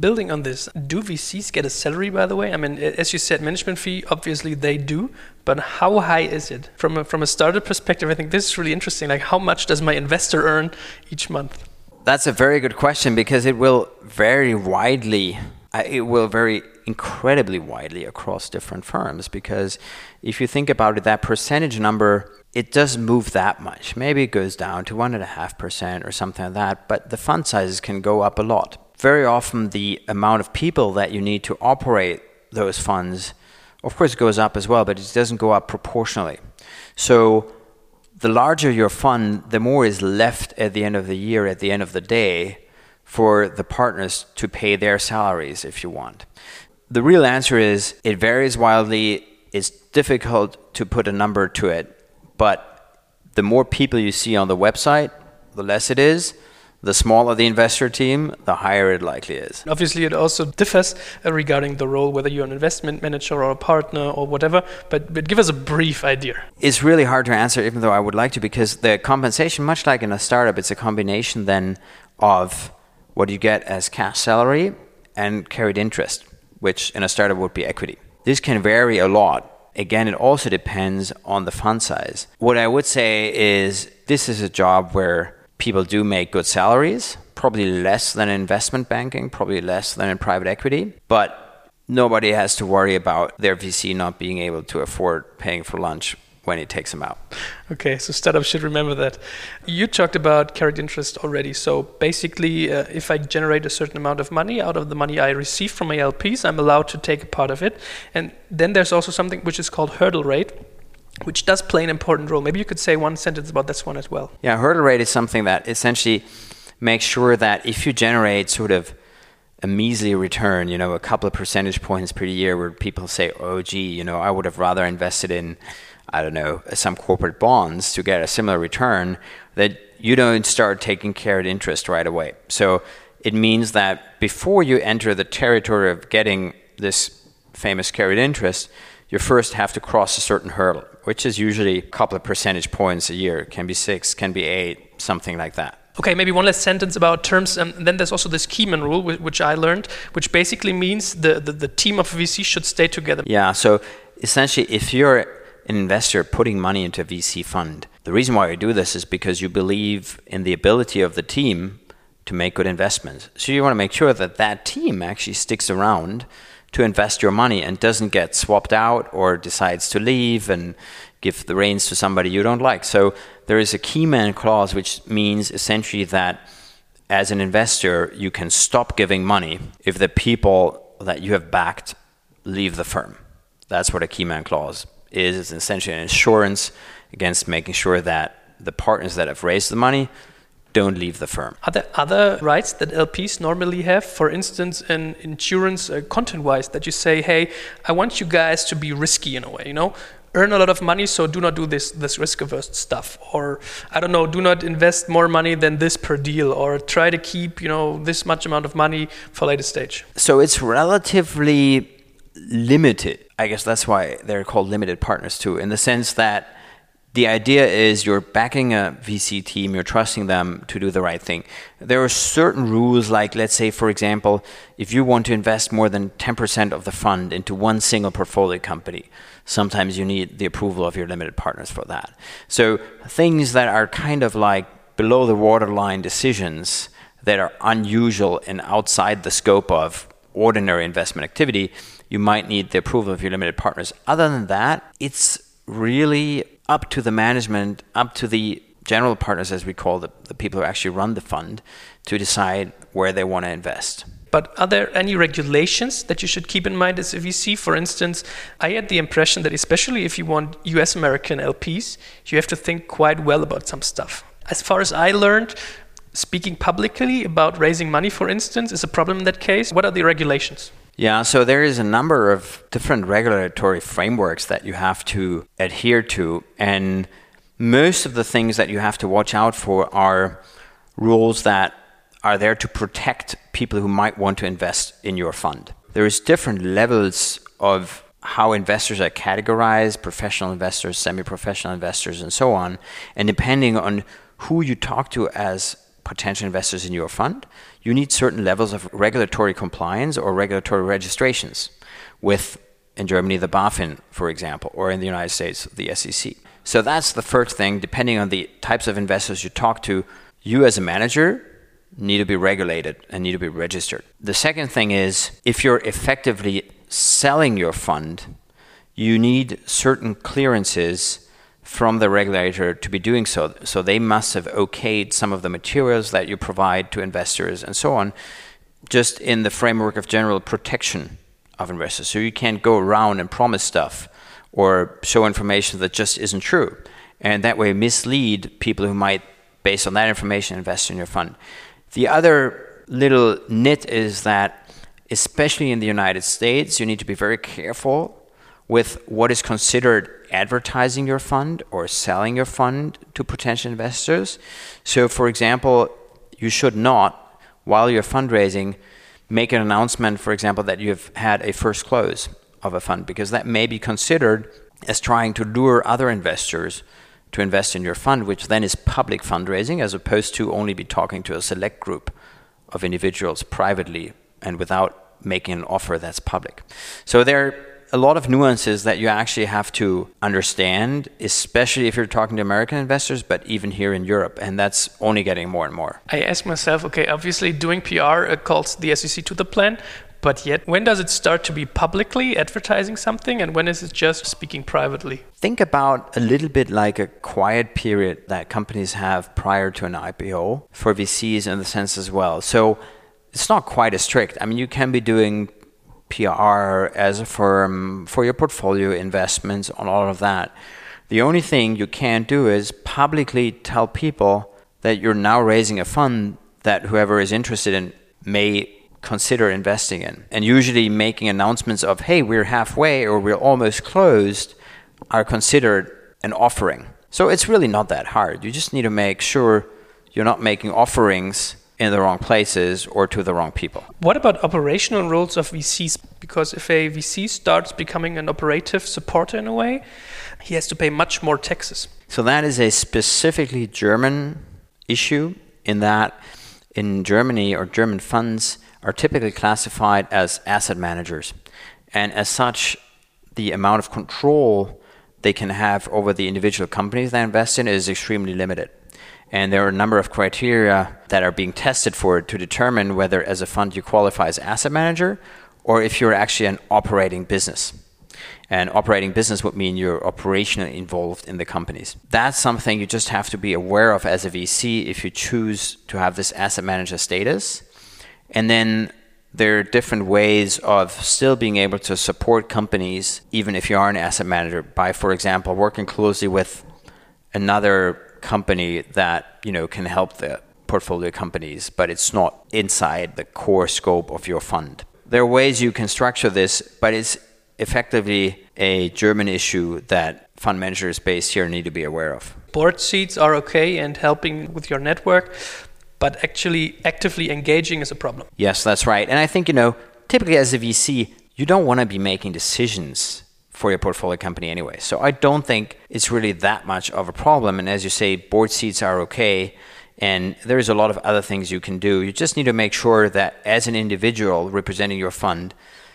Building on this, do VCs get a salary, by the way? I mean, as you said, management fee, obviously they do, but how high is it? From a, from a startup perspective, I think this is really interesting. Like, how much does my investor earn each month? That's a very good question because it will vary widely. Uh, it will vary incredibly widely across different firms because if you think about it, that percentage number, it doesn't move that much. Maybe it goes down to 1.5% or something like that, but the fund sizes can go up a lot. Very often, the amount of people that you need to operate those funds, of course, goes up as well, but it doesn't go up proportionally. So the larger your fund, the more is left at the end of the year, at the end of the day, for the partners to pay their salaries if you want. The real answer is it varies wildly. It's difficult to put a number to it, but the more people you see on the website, the less it is the smaller the investor team, the higher it likely is. Obviously, it also differs uh, regarding the role, whether you're an investment manager or a partner or whatever. But, but give us a brief idea. It's really hard to answer, even though I would like to, because the compensation, much like in a startup, it's a combination then of what you get as cash salary and carried interest, which in a startup would be equity. This can vary a lot again, it also depends on the fund size. What I would say is this is a job where people do make good salaries, probably less than investment banking, probably less than in private equity, but nobody has to worry about their VC not being able to afford paying for lunch when he takes them out. Okay, so startups should remember that. You talked about carried interest already. So basically, uh, if I generate a certain amount of money out of the money I receive from my LPs, I'm allowed to take a part of it. And then there's also something which is called hurdle rate. Which does play an important role. Maybe you could say one sentence about this one as well. Yeah, hurdle rate is something that essentially makes sure that if you generate sort of a measly return, you know, a couple of percentage points per year where people say, oh, gee, you know, I would have rather invested in I don't know, some corporate bonds to get a similar return, that you don't start taking carried interest right away. So it means that before you enter the territory of getting this famous carried interest, you first have to cross a certain hurdle, which is usually a couple of percentage points a year. Can be six, can be eight, something like that. Okay, maybe one last sentence about terms. And then there's also this Keyman rule, which I learned, which basically means the, the, the team of VC should stay together. Yeah, so essentially, if you're an investor putting money into a VC fund. The reason why you do this is because you believe in the ability of the team to make good investments. So you want to make sure that that team actually sticks around to invest your money and doesn't get swapped out or decides to leave and give the reins to somebody you don't like. So there is a key man clause which means essentially that as an investor you can stop giving money if the people that you have backed leave the firm. That's what a key man clause is It's essentially an insurance against making sure that the partners that have raised the money don't leave the firm. Are there other rights that LPs normally have? For instance, in insurance, uh, content-wise, that you say, "Hey, I want you guys to be risky in a way. You know, earn a lot of money, so do not do this this risk-averse stuff." Or I don't know, do not invest more money than this per deal, or try to keep you know this much amount of money for later stage. So it's relatively limited. I guess that's why they're called limited partners too, in the sense that the idea is you're backing a VC team, you're trusting them to do the right thing. There are certain rules, like let's say, for example, if you want to invest more than 10% of the fund into one single portfolio company, sometimes you need the approval of your limited partners for that. So things that are kind of like below the waterline decisions that are unusual and outside the scope of ordinary investment activity, you might need the approval of your limited partners. Other than that, it's really up to the management, up to the general partners, as we call the, the people who actually run the fund, to decide where they want to invest. But are there any regulations that you should keep in mind as a VC? For instance, I had the impression that especially if you want US American LPs, you have to think quite well about some stuff. As far as I learned, speaking publicly about raising money, for instance, is a problem in that case. What are the regulations? Yeah, so there is a number of different regulatory frameworks that you have to adhere to. And most of the things that you have to watch out for are rules that are there to protect people who might want to invest in your fund. There is different levels of how investors are categorized, professional investors, semi-professional investors, and so on. And depending on who you talk to as potential investors in your fund, you need certain levels of regulatory compliance or regulatory registrations with, in Germany, the BaFin, for example, or in the United States, the SEC. So that's the first thing. Depending on the types of investors you talk to, you as a manager need to be regulated and need to be registered. The second thing is if you're effectively selling your fund, you need certain clearances from the regulator to be doing so. So they must have okayed some of the materials that you provide to investors and so on, just in the framework of general protection of investors. So you can't go around and promise stuff or show information that just isn't true. And that way mislead people who might, based on that information, invest in your fund. The other little nit is that, especially in the United States, you need to be very careful with what is considered advertising your fund or selling your fund to potential investors. So, for example, you should not, while you're fundraising, make an announcement, for example, that you've had a first close of a fund, because that may be considered as trying to lure other investors to invest in your fund, which then is public fundraising, as opposed to only be talking to a select group of individuals privately and without making an offer that's public. So there a lot of nuances that you actually have to understand, especially if you're talking to American investors, but even here in Europe. And that's only getting more and more. I ask myself, okay, obviously doing PR uh, calls the SEC to the plan, but yet when does it start to be publicly advertising something and when is it just speaking privately? Think about a little bit like a quiet period that companies have prior to an IPO for VCs in the sense as well. So it's not quite as strict. I mean, you can be doing PR as a firm for your portfolio investments on all of that. The only thing you can't do is publicly tell people that you're now raising a fund that whoever is interested in may consider investing in. And usually making announcements of, hey, we're halfway or we're almost closed are considered an offering. So it's really not that hard. You just need to make sure you're not making offerings in the wrong places or to the wrong people. What about operational roles of VCs? Because if a VC starts becoming an operative supporter in a way, he has to pay much more taxes. So that is a specifically German issue in that in Germany or German funds are typically classified as asset managers. And as such, the amount of control they can have over the individual companies they invest in is extremely limited. And there are a number of criteria that are being tested for it to determine whether, as a fund, you qualify as asset manager or if you're actually an operating business. And operating business would mean you're operationally involved in the companies. That's something you just have to be aware of as a VC if you choose to have this asset manager status. And then there are different ways of still being able to support companies, even if you are an asset manager, by, for example, working closely with another company that you know can help the portfolio companies, but it's not inside the core scope of your fund. There are ways you can structure this, but it's effectively a German issue that fund managers based here need to be aware of. Board seats are okay and helping with your network, but actually actively engaging is a problem. Yes, that's right. And I think, you know, typically as a VC, you don't want to be making decisions for your portfolio company anyway. So I don't think it's really that much of a problem. And as you say, board seats are okay. And there's a lot of other things you can do. You just need to make sure that as an individual representing your fund,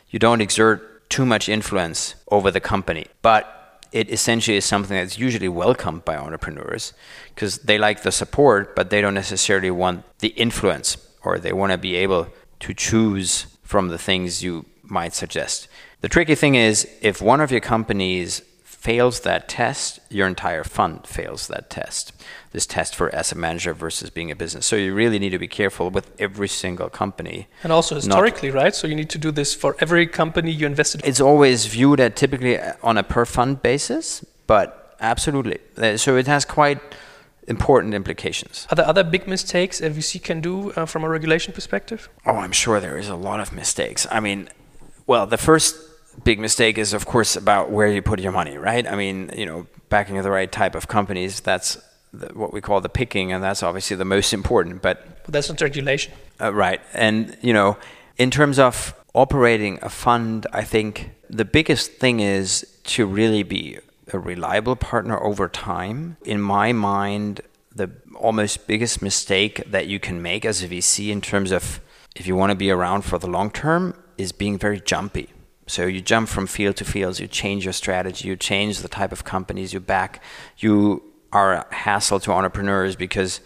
you don't exert too much influence over the company. But it essentially is something that's usually welcomed by entrepreneurs because they like the support, but they don't necessarily want the influence or they want to be able to choose from the things you might suggest. The tricky thing is if one of your companies fails that test, your entire fund fails that test. This test for asset manager versus being a business. So you really need to be careful with every single company. And also historically, right? So you need to do this for every company you invested. In. It's always viewed at typically on a per fund basis, but absolutely. Uh, so it has quite important implications. Are there other big mistakes a VC can do uh, from a regulation perspective? Oh, I'm sure there is a lot of mistakes. I mean, well, the first big mistake is, of course, about where you put your money, right? I mean, you know, backing the right type of companies, that's the, what we call the picking, and that's obviously the most important. But, that's not regulation. Uh, right. And, you know, in terms of operating a fund, I think the biggest thing is to really be a reliable partner over time. In my mind, the almost biggest mistake that you can make as a VC in terms of if you want to be around for the long term is being very jumpy so you jump from field to field, you change your strategy, you change the type of companies you back. You are a hassle to entrepreneurs because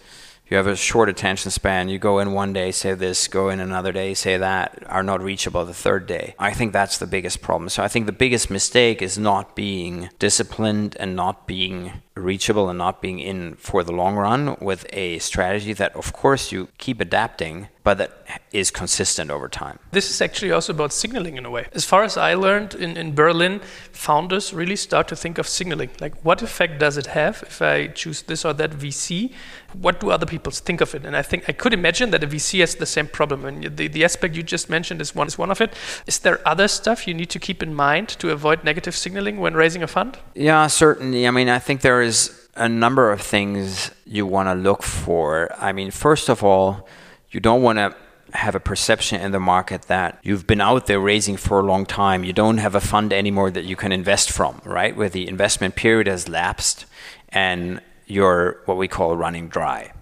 you have a short attention span. You go in one day, say this, go in another day, say that, are not reachable the third day. I think that's the biggest problem. So I think the biggest mistake is not being disciplined and not being reachable and not being in for the long run with a strategy that, of course, you keep adapting, but that is consistent over time. This is actually also about signaling in a way. As far as I learned in, in Berlin, founders really start to think of signaling. Like, what effect does it have if I choose this or that VC? What do other people think of it? And I think I could imagine that a VC has the same problem. And the, the aspect you just mentioned is one, is one of it. Is there other stuff you need to keep in mind to avoid negative signaling when raising a fund? Yeah, certainly. I mean, I think there is a number of things you want to look for. I mean, first of all, you don't want to have a perception in the market that you've been out there raising for a long time. You don't have a fund anymore that you can invest from, right? Where the investment period has lapsed and you're what we call running dry.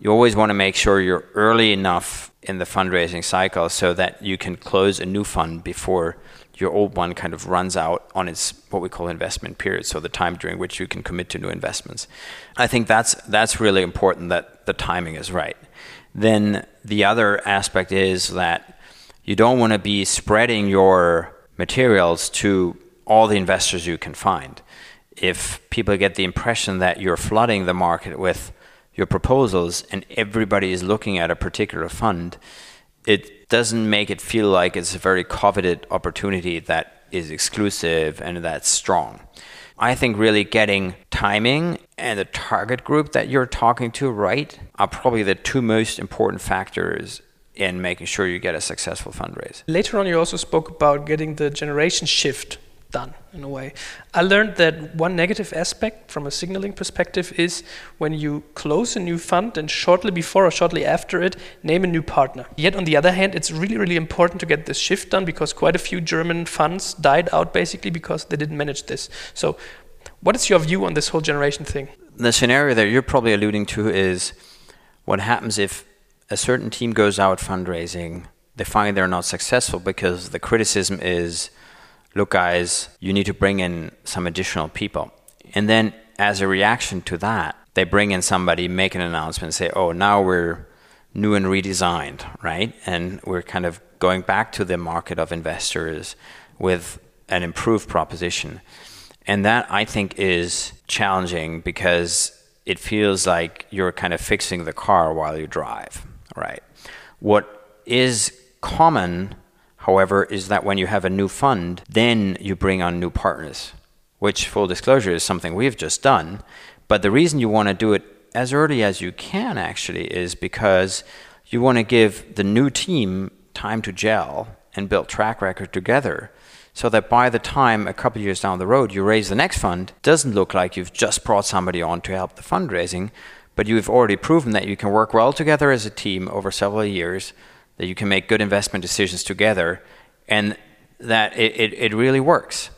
You always want to make sure you're early enough in the fundraising cycle so that you can close a new fund before your old one kind of runs out on its what we call investment period, so the time during which you can commit to new investments. I think that's that's really important that the timing is right. Then the other aspect is that you don't want to be spreading your materials to all the investors you can find. If people get the impression that you're flooding the market with your proposals and everybody is looking at a particular fund, it doesn't make it feel like it's a very coveted opportunity that is exclusive and that's strong. I think really getting timing and the target group that you're talking to right are probably the two most important factors in making sure you get a successful fundraise. Later on, you also spoke about getting the generation shift done in a way. I learned that one negative aspect from a signaling perspective is when you close a new fund and shortly before or shortly after it, name a new partner. Yet on the other hand, it's really, really important to get this shift done because quite a few German funds died out basically because they didn't manage this. So, what is your view on this whole generation thing? The scenario that you're probably alluding to is what happens if a certain team goes out fundraising, they find they're not successful because the criticism is look, guys, you need to bring in some additional people. And then, as a reaction to that, they bring in somebody, make an announcement, say, oh, now we're new and redesigned, right? And we're kind of going back to the market of investors with an improved proposition. And that I think is challenging because it feels like you're kind of fixing the car while you drive, right? What is common however, is that when you have a new fund, then you bring on new partners, which, full disclosure, is something we've just done. But the reason you want to do it as early as you can actually is because you want to give the new team time to gel and build track record together so that by the time a couple years down the road you raise the next fund doesn't look like you've just brought somebody on to help the fundraising but you've already proven that you can work well together as a team over several years that you can make good investment decisions together, and that it, it, it really works.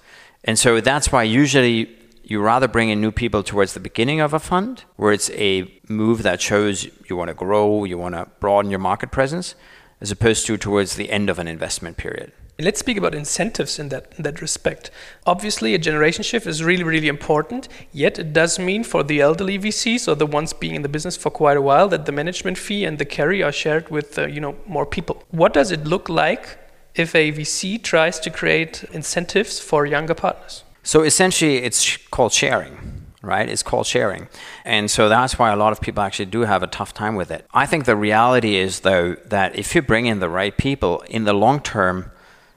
And so that's why usually you rather bring in new people towards the beginning of a fund, where it's a move that shows you want to grow, you want to broaden your market presence, as opposed to towards the end of an investment period. Let's speak about incentives in that in that respect. Obviously, a generation shift is really really important. Yet it does mean for the elderly VCs or the ones being in the business for quite a while that the management fee and the carry are shared with uh, you know more people. What does it look like if a VC tries to create incentives for younger partners? So essentially, it's called sharing right? It's called sharing. And so that's why a lot of people actually do have a tough time with it. I think the reality is, though, that if you bring in the right people in the long term,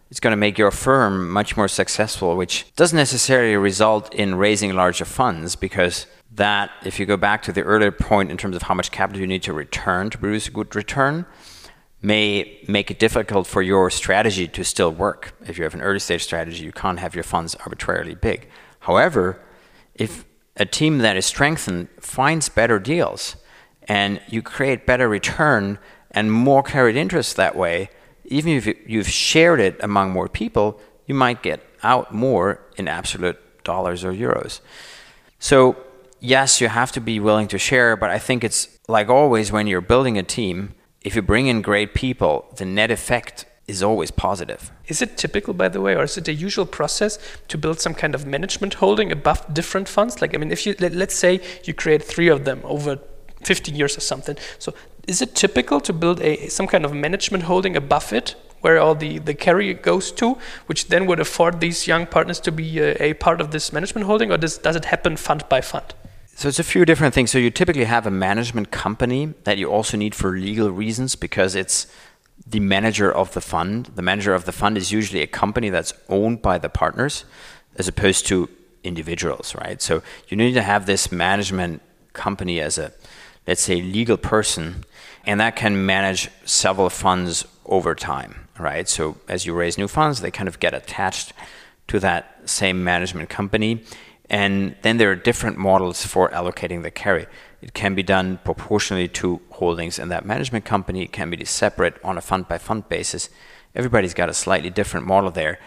it's going to make your firm much more successful, which doesn't necessarily result in raising larger funds because that, if you go back to the earlier point in terms of how much capital you need to return to produce a good return, may make it difficult for your strategy to still work. If you have an early stage strategy, you can't have your funds arbitrarily big. However, if a team that is strengthened finds better deals and you create better return and more carried interest that way, even if you've shared it among more people, you might get out more in absolute dollars or euros. So, yes, you have to be willing to share, but I think it's like always when you're building a team, if you bring in great people, the net effect is always positive. Is it typical, by the way, or is it a usual process to build some kind of management holding above different funds? Like, I mean, if you let, us say you create three of them over 50 years or something, so is it typical to build a some kind of management holding above it where all the, the carry goes to, which then would afford these young partners to be a, a part of this management holding, or does, does it happen fund by fund? So it's a few different things. So you typically have a management company that you also need for legal reasons because it's the manager of the fund. The manager of the fund is usually a company that's owned by the partners as opposed to individuals, right? So you need to have this management company as a, let's say, legal person and that can manage several funds over time, right? So as you raise new funds, they kind of get attached to that same management company. And then there are different models for allocating the carry. It can be done proportionally to holdings in that management company. It can be separate on a fund by fund basis. Everybody's got a slightly different model there.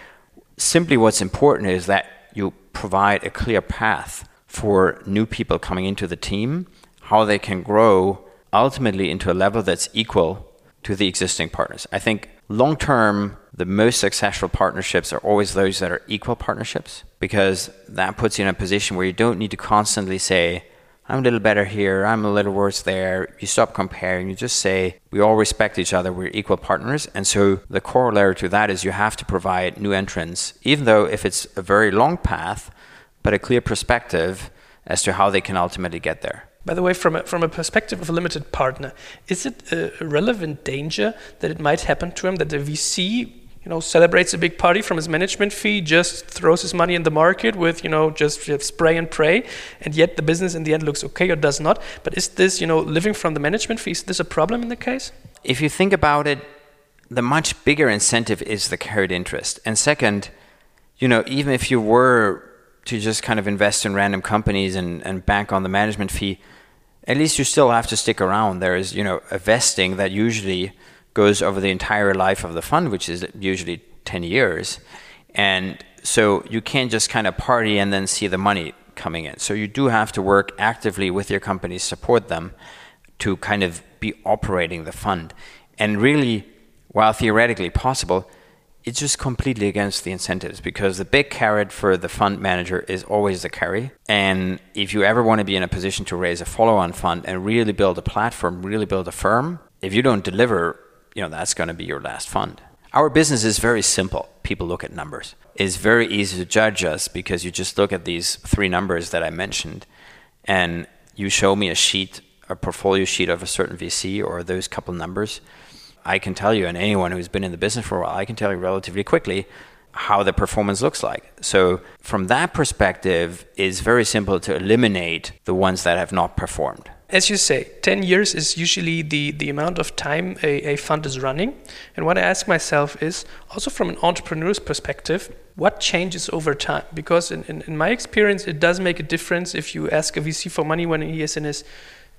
Simply what's important is that you provide a clear path for new people coming into the team, how they can grow ultimately into a level that's equal to the existing partners. I think long term, the most successful partnerships are always those that are equal partnerships because that puts you in a position where you don't need to constantly say, I'm a little better here, I'm a little worse there. You stop comparing, you just say, we all respect each other, we're equal partners. And so the corollary to that is you have to provide new entrants, even though if it's a very long path, but a clear perspective as to how they can ultimately get there. By the way, from a, from a perspective of a limited partner, is it a relevant danger that it might happen to him that the VC you know, celebrates a big party from his management fee, just throws his money in the market with, you know, just spray and pray, and yet the business in the end looks okay or does not. But is this, you know, living from the management fee, is this a problem in the case? If you think about it, the much bigger incentive is the carried interest. And second, you know, even if you were to just kind of invest in random companies and, and bank on the management fee, at least you still have to stick around. There is, you know, a vesting that usually goes over the entire life of the fund, which is usually 10 years. And so you can't just kind of party and then see the money coming in. So you do have to work actively with your companies, support them to kind of be operating the fund. And really, while theoretically possible, it's just completely against the incentives because the big carrot for the fund manager is always the carry. And if you ever want to be in a position to raise a follow on fund and really build a platform, really build a firm, if you don't deliver you know that's going to be your last fund. Our business is very simple. People look at numbers. It's very easy to judge us because you just look at these three numbers that I mentioned, and you show me a sheet, a portfolio sheet of a certain VC or those couple numbers. I can tell you, and anyone who's been in the business for a while, I can tell you relatively quickly how the performance looks like. So from that perspective, it's very simple to eliminate the ones that have not performed as you say, 10 years is usually the, the amount of time a, a fund is running. And what I ask myself is also from an entrepreneur's perspective, what changes over time? Because in, in, in, my experience, it does make a difference if you ask a VC for money when he is in his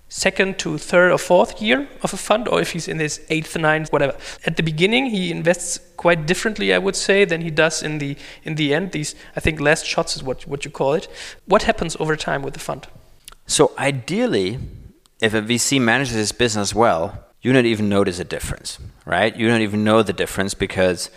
second to third or fourth year of a fund, or if he's in his eighth, ninth, whatever. At the beginning, he invests quite differently, I would say, than he does in the in the end. These, I think, last shots is what what you call it. What happens over time with the fund? So ideally, if a VC manages his business well, you don't even notice a difference, right? You don't even know the difference because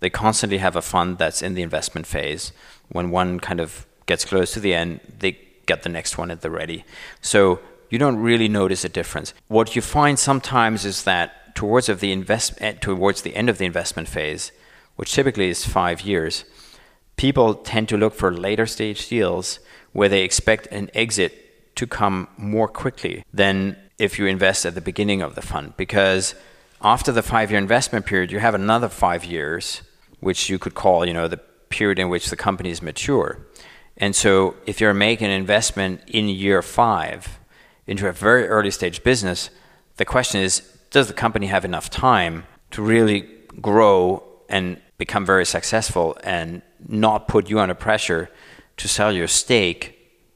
they constantly have a fund that's in the investment phase. When one kind of gets close to the end, they get the next one at the ready. So you don't really notice a difference. What you find sometimes is that towards of the invest eh, towards the end of the investment phase, which typically is five years, people tend to look for later stage deals where they expect an exit to come more quickly than if you invest at the beginning of the fund because after the five year investment period you have another five years which you could call you know the period in which the company is mature and so if you're making an investment in year five into a very early stage business the question is does the company have enough time to really grow and become very successful and not put you under pressure to sell your stake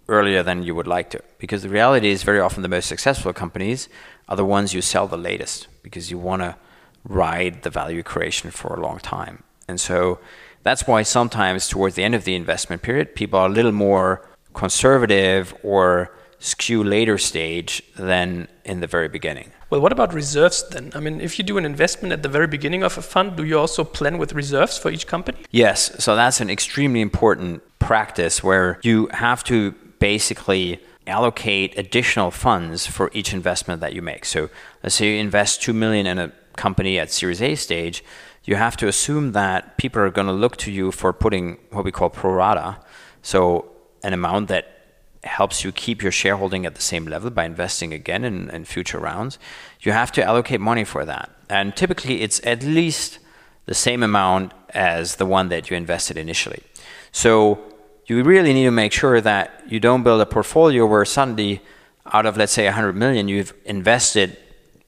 earlier than you would like to. Because the reality is, very often the most successful companies are the ones you sell the latest because you want to ride the value creation for a long time. And so that's why sometimes towards the end of the investment period, people are a little more conservative or skew later stage than in the very beginning. Well, what about reserves then? I mean, if you do an investment at the very beginning of a fund, do you also plan with reserves for each company? Yes. So that's an extremely important practice where you have to basically allocate additional funds for each investment that you make. So let's say you invest 2 million in a company at Series A stage, you have to assume that people are going to look to you for putting what we call pro rata, so an amount that helps you keep your shareholding at the same level by investing again in, in future rounds. You have to allocate money for that. And typically it's at least the same amount as the one that you invested initially. So you really need to make sure that you don't build a portfolio where suddenly out of let's say 100 million you've invested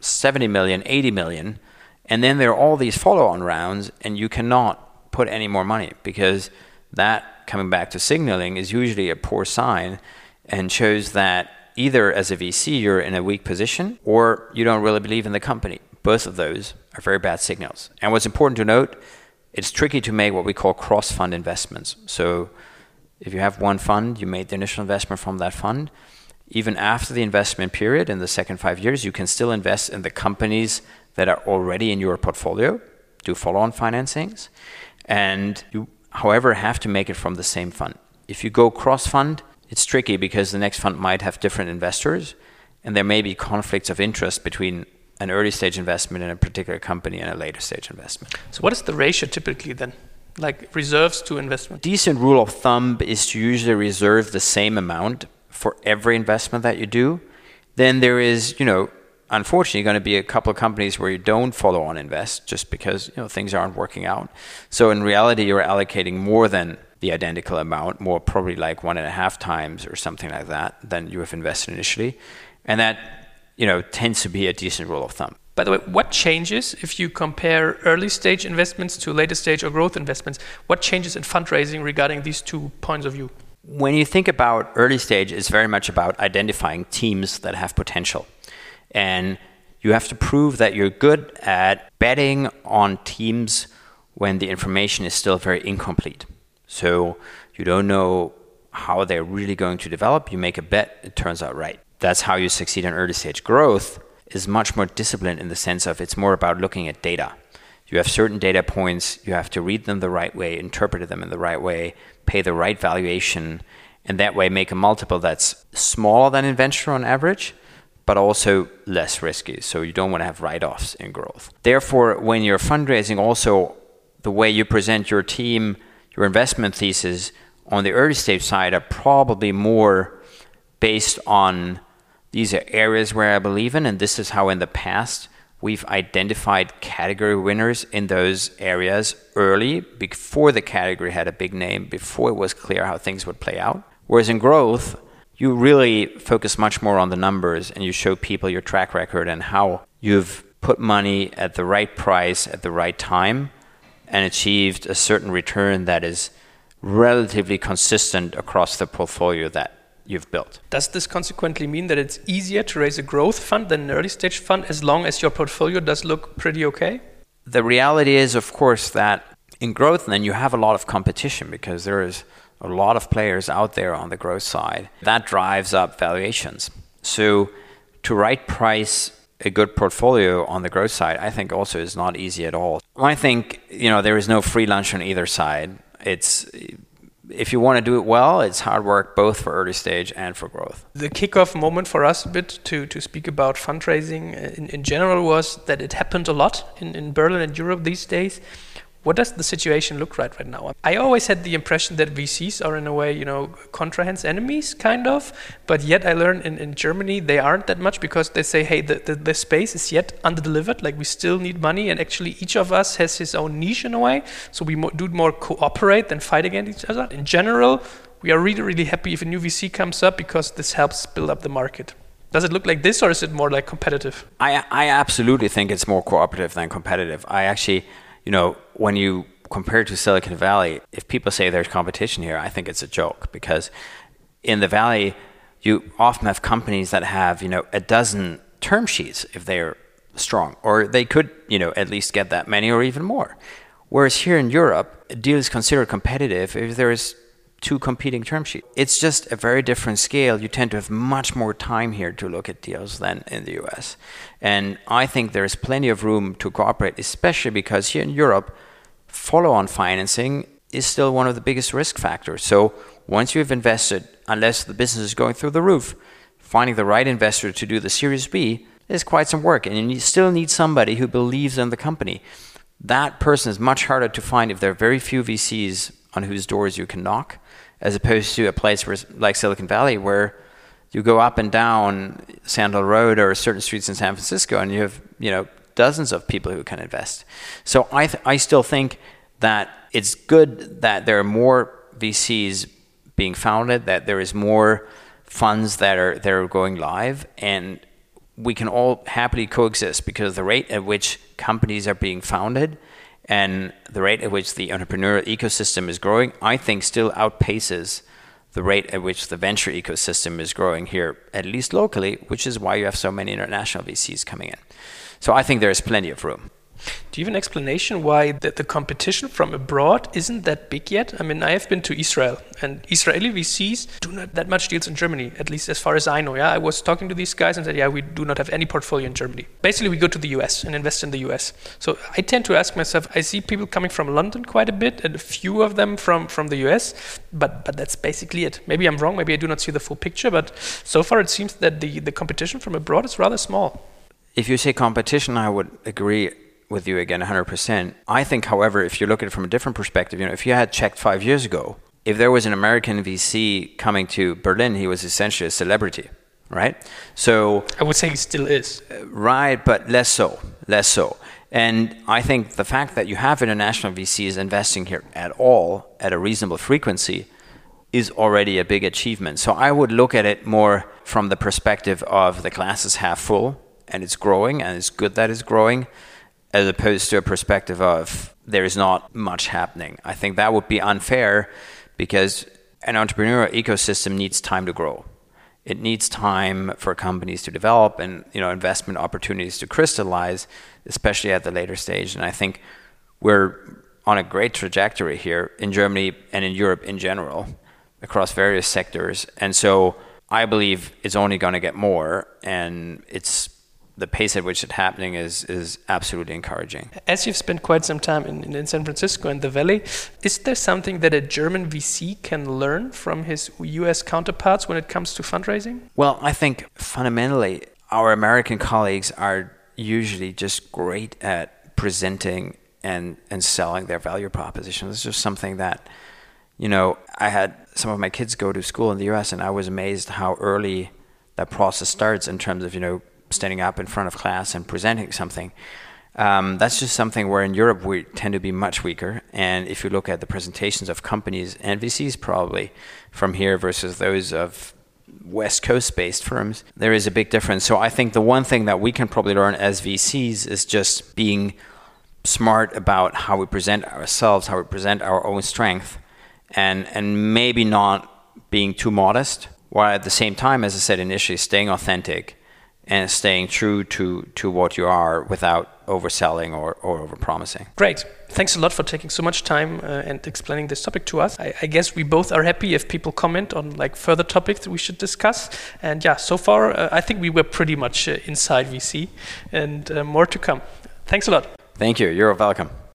70 million 80 million and then there are all these follow-on rounds and you cannot put any more money because that coming back to signaling is usually a poor sign and shows that either as a VC you're in a weak position or you don't really believe in the company both of those are very bad signals and what's important to note it's tricky to make what we call cross fund investments so if you have one fund, you made the initial investment from that fund. Even after the investment period in the second five years, you can still invest in the companies that are already in your portfolio do follow-on financings, and you, however, have to make it from the same fund. If you go cross-fund, it's tricky because the next fund might have different investors, and there may be conflicts of interest between an early stage investment in a particular company and a later stage investment. So, what is the ratio typically then? Like reserves to investment? Decent rule of thumb is to usually reserve the same amount for every investment that you do. Then there is, you know, unfortunately going to be a couple of companies where you don't follow on invest just because, you know, things aren't working out. So in reality, you're allocating more than the identical amount, more probably like one and a half times or something like that than you have invested initially. And that, you know, tends to be a decent rule of thumb. By the way, what changes if you compare early stage investments to later stage or growth investments? What changes in fundraising regarding these two points of view? When you think about early stage, it's very much about identifying teams that have potential. And you have to prove that you're good at betting on teams when the information is still very incomplete. So you don't know how they're really going to develop. You make a bet, it turns out right. That's how you succeed in early stage growth is much more disciplined in the sense of it's more about looking at data. You have certain data points, you have to read them the right way, interpret them in the right way, pay the right valuation, and that way make a multiple that's smaller than in venture on average, but also less risky. So you don't want to have write offs in growth. Therefore, when you're fundraising, also the way you present your team, your investment thesis on the early stage side are probably more based on these are areas where I believe in, and this is how in the past we've identified category winners in those areas early before the category had a big name, before it was clear how things would play out. Whereas in growth, you really focus much more on the numbers and you show people your track record and how you've put money at the right price at the right time and achieved a certain return that is relatively consistent across the portfolio that you've built. Does this consequently mean that it's easier to raise a growth fund than an early stage fund as long as your portfolio does look pretty okay? The reality is, of course, that in growth, then you have a lot of competition because there is a lot of players out there on the growth side. That drives up valuations. So to right price a good portfolio on the growth side, I think also is not easy at all. I think, you know, there is no free lunch on either side. It's if you want to do it well, it's hard work both for early stage and for growth. The kickoff moment for us a bit to, to speak about fundraising uh, in, in general was that it happened a lot in, in Berlin and Europe these days. What does the situation look like right now? I always had the impression that VCs are in a way, you know, Contrahend's enemies, kind of. But yet I learned in, in Germany they aren't that much because they say, hey, the, the, the space is yet underdelivered. Like we still need money. And actually each of us has his own niche in a way. So we mo- do more cooperate than fight against each other. In general, we are really, really happy if a new VC comes up because this helps build up the market. Does it look like this or is it more like competitive? I, I absolutely think it's more cooperative than competitive. I actually you know, when you compare to Silicon Valley, if people say there's competition here, I think it's a joke because in the Valley, you often have companies that have, you know, a dozen term sheets if they're strong, or they could, you know, at least get that many or even more. Whereas here in Europe, a deal is considered competitive if there is two competing term sheets. It's just a very different scale. You tend to have much more time here to look at deals than in the US. And I think there's plenty of room to cooperate, especially because here in Europe, follow on financing is still one of the biggest risk factors. So once you've invested, unless the business is going through the roof, finding the right investor to do the Series B is quite some work. And you still need somebody who believes in the company. That person is much harder to find if there are very few VCs on whose doors you can knock as opposed to a place where, like Silicon Valley, where you go up and down Sand Hill Road or certain streets in San Francisco, and you have you know dozens of people who can invest. So I th- I still think that it's good that there are more VCs being founded, that there is more funds that are that are going live, and we can all happily coexist because the rate at which companies are being founded and the rate at which the entrepreneurial ecosystem is growing, I think still outpaces the rate at which the venture ecosystem is growing here, at least locally, which is why you have so many international VCs coming in. So I think there's plenty of room. Do you have an explanation why the, the, competition from abroad isn't that big yet? I mean, I have been to Israel, and Israeli VCs do not that much deals in Germany, at least as far as I know. Yeah, I was talking to these guys and said, yeah, we do not have any portfolio in Germany. Basically, we go to the US and invest in the US. So I tend to ask myself, I see people coming from London quite a bit, and a few of them from from the US, but but that's basically it. Maybe I'm wrong. Maybe I do not see the full picture, but so far it seems that the the competition from abroad is rather small. If you say competition, I would agree with you again 100%. I think, however, if you look at it from a different perspective, you know, if you had checked five years ago, if there was an American VC coming to Berlin, he was essentially a celebrity, right? So I would say he still is. Uh, right, but less so, less so. And I think the fact that you have international VCs investing here at all at a reasonable frequency is already a big achievement. So I would look at it more from the perspective of the glass is half full and it's growing and it's good that it's growing as opposed to a perspective of there is not much happening. I think that would be unfair because an entrepreneurial ecosystem needs time to grow. It needs time for companies to develop and you know investment opportunities to crystallize, especially at the later stage. And I think we're on a great trajectory here in Germany and in Europe in general across various sectors. And so I believe it's only going to get more and it's the pace at which it's happening is is absolutely encouraging. As you've spent quite some time in, in San Francisco and the Valley, is there something that a German VC can learn from his US counterparts when it comes to fundraising? Well, I think fundamentally our American colleagues are usually just great at presenting and and selling their value proposition. It's just something that you know, I had some of my kids go to school in the US and I was amazed how early that process starts in terms of, you know, standing up in front of class and presenting something. Um, that's just something where in Europe we tend to be much weaker. And if you look at the presentations of companies and VCs, probably from here versus those of West Coast based firms, there is a big difference. So I think the one thing that we can probably learn as VCs is just being smart about how we present ourselves, how we present our own strength, and, and maybe not being too modest, while at the same time, as I said initially, staying authentic and staying true to, to what you are without overselling or, or overpromising. Great. Thanks a lot for taking so much time uh, and explaining this topic to us. I, I, guess we both are happy if people comment on like further topics that we should discuss. And yeah, so far uh, I think we were pretty much uh, inside VC and uh, more to come. Thanks a lot. Thank you. You're welcome.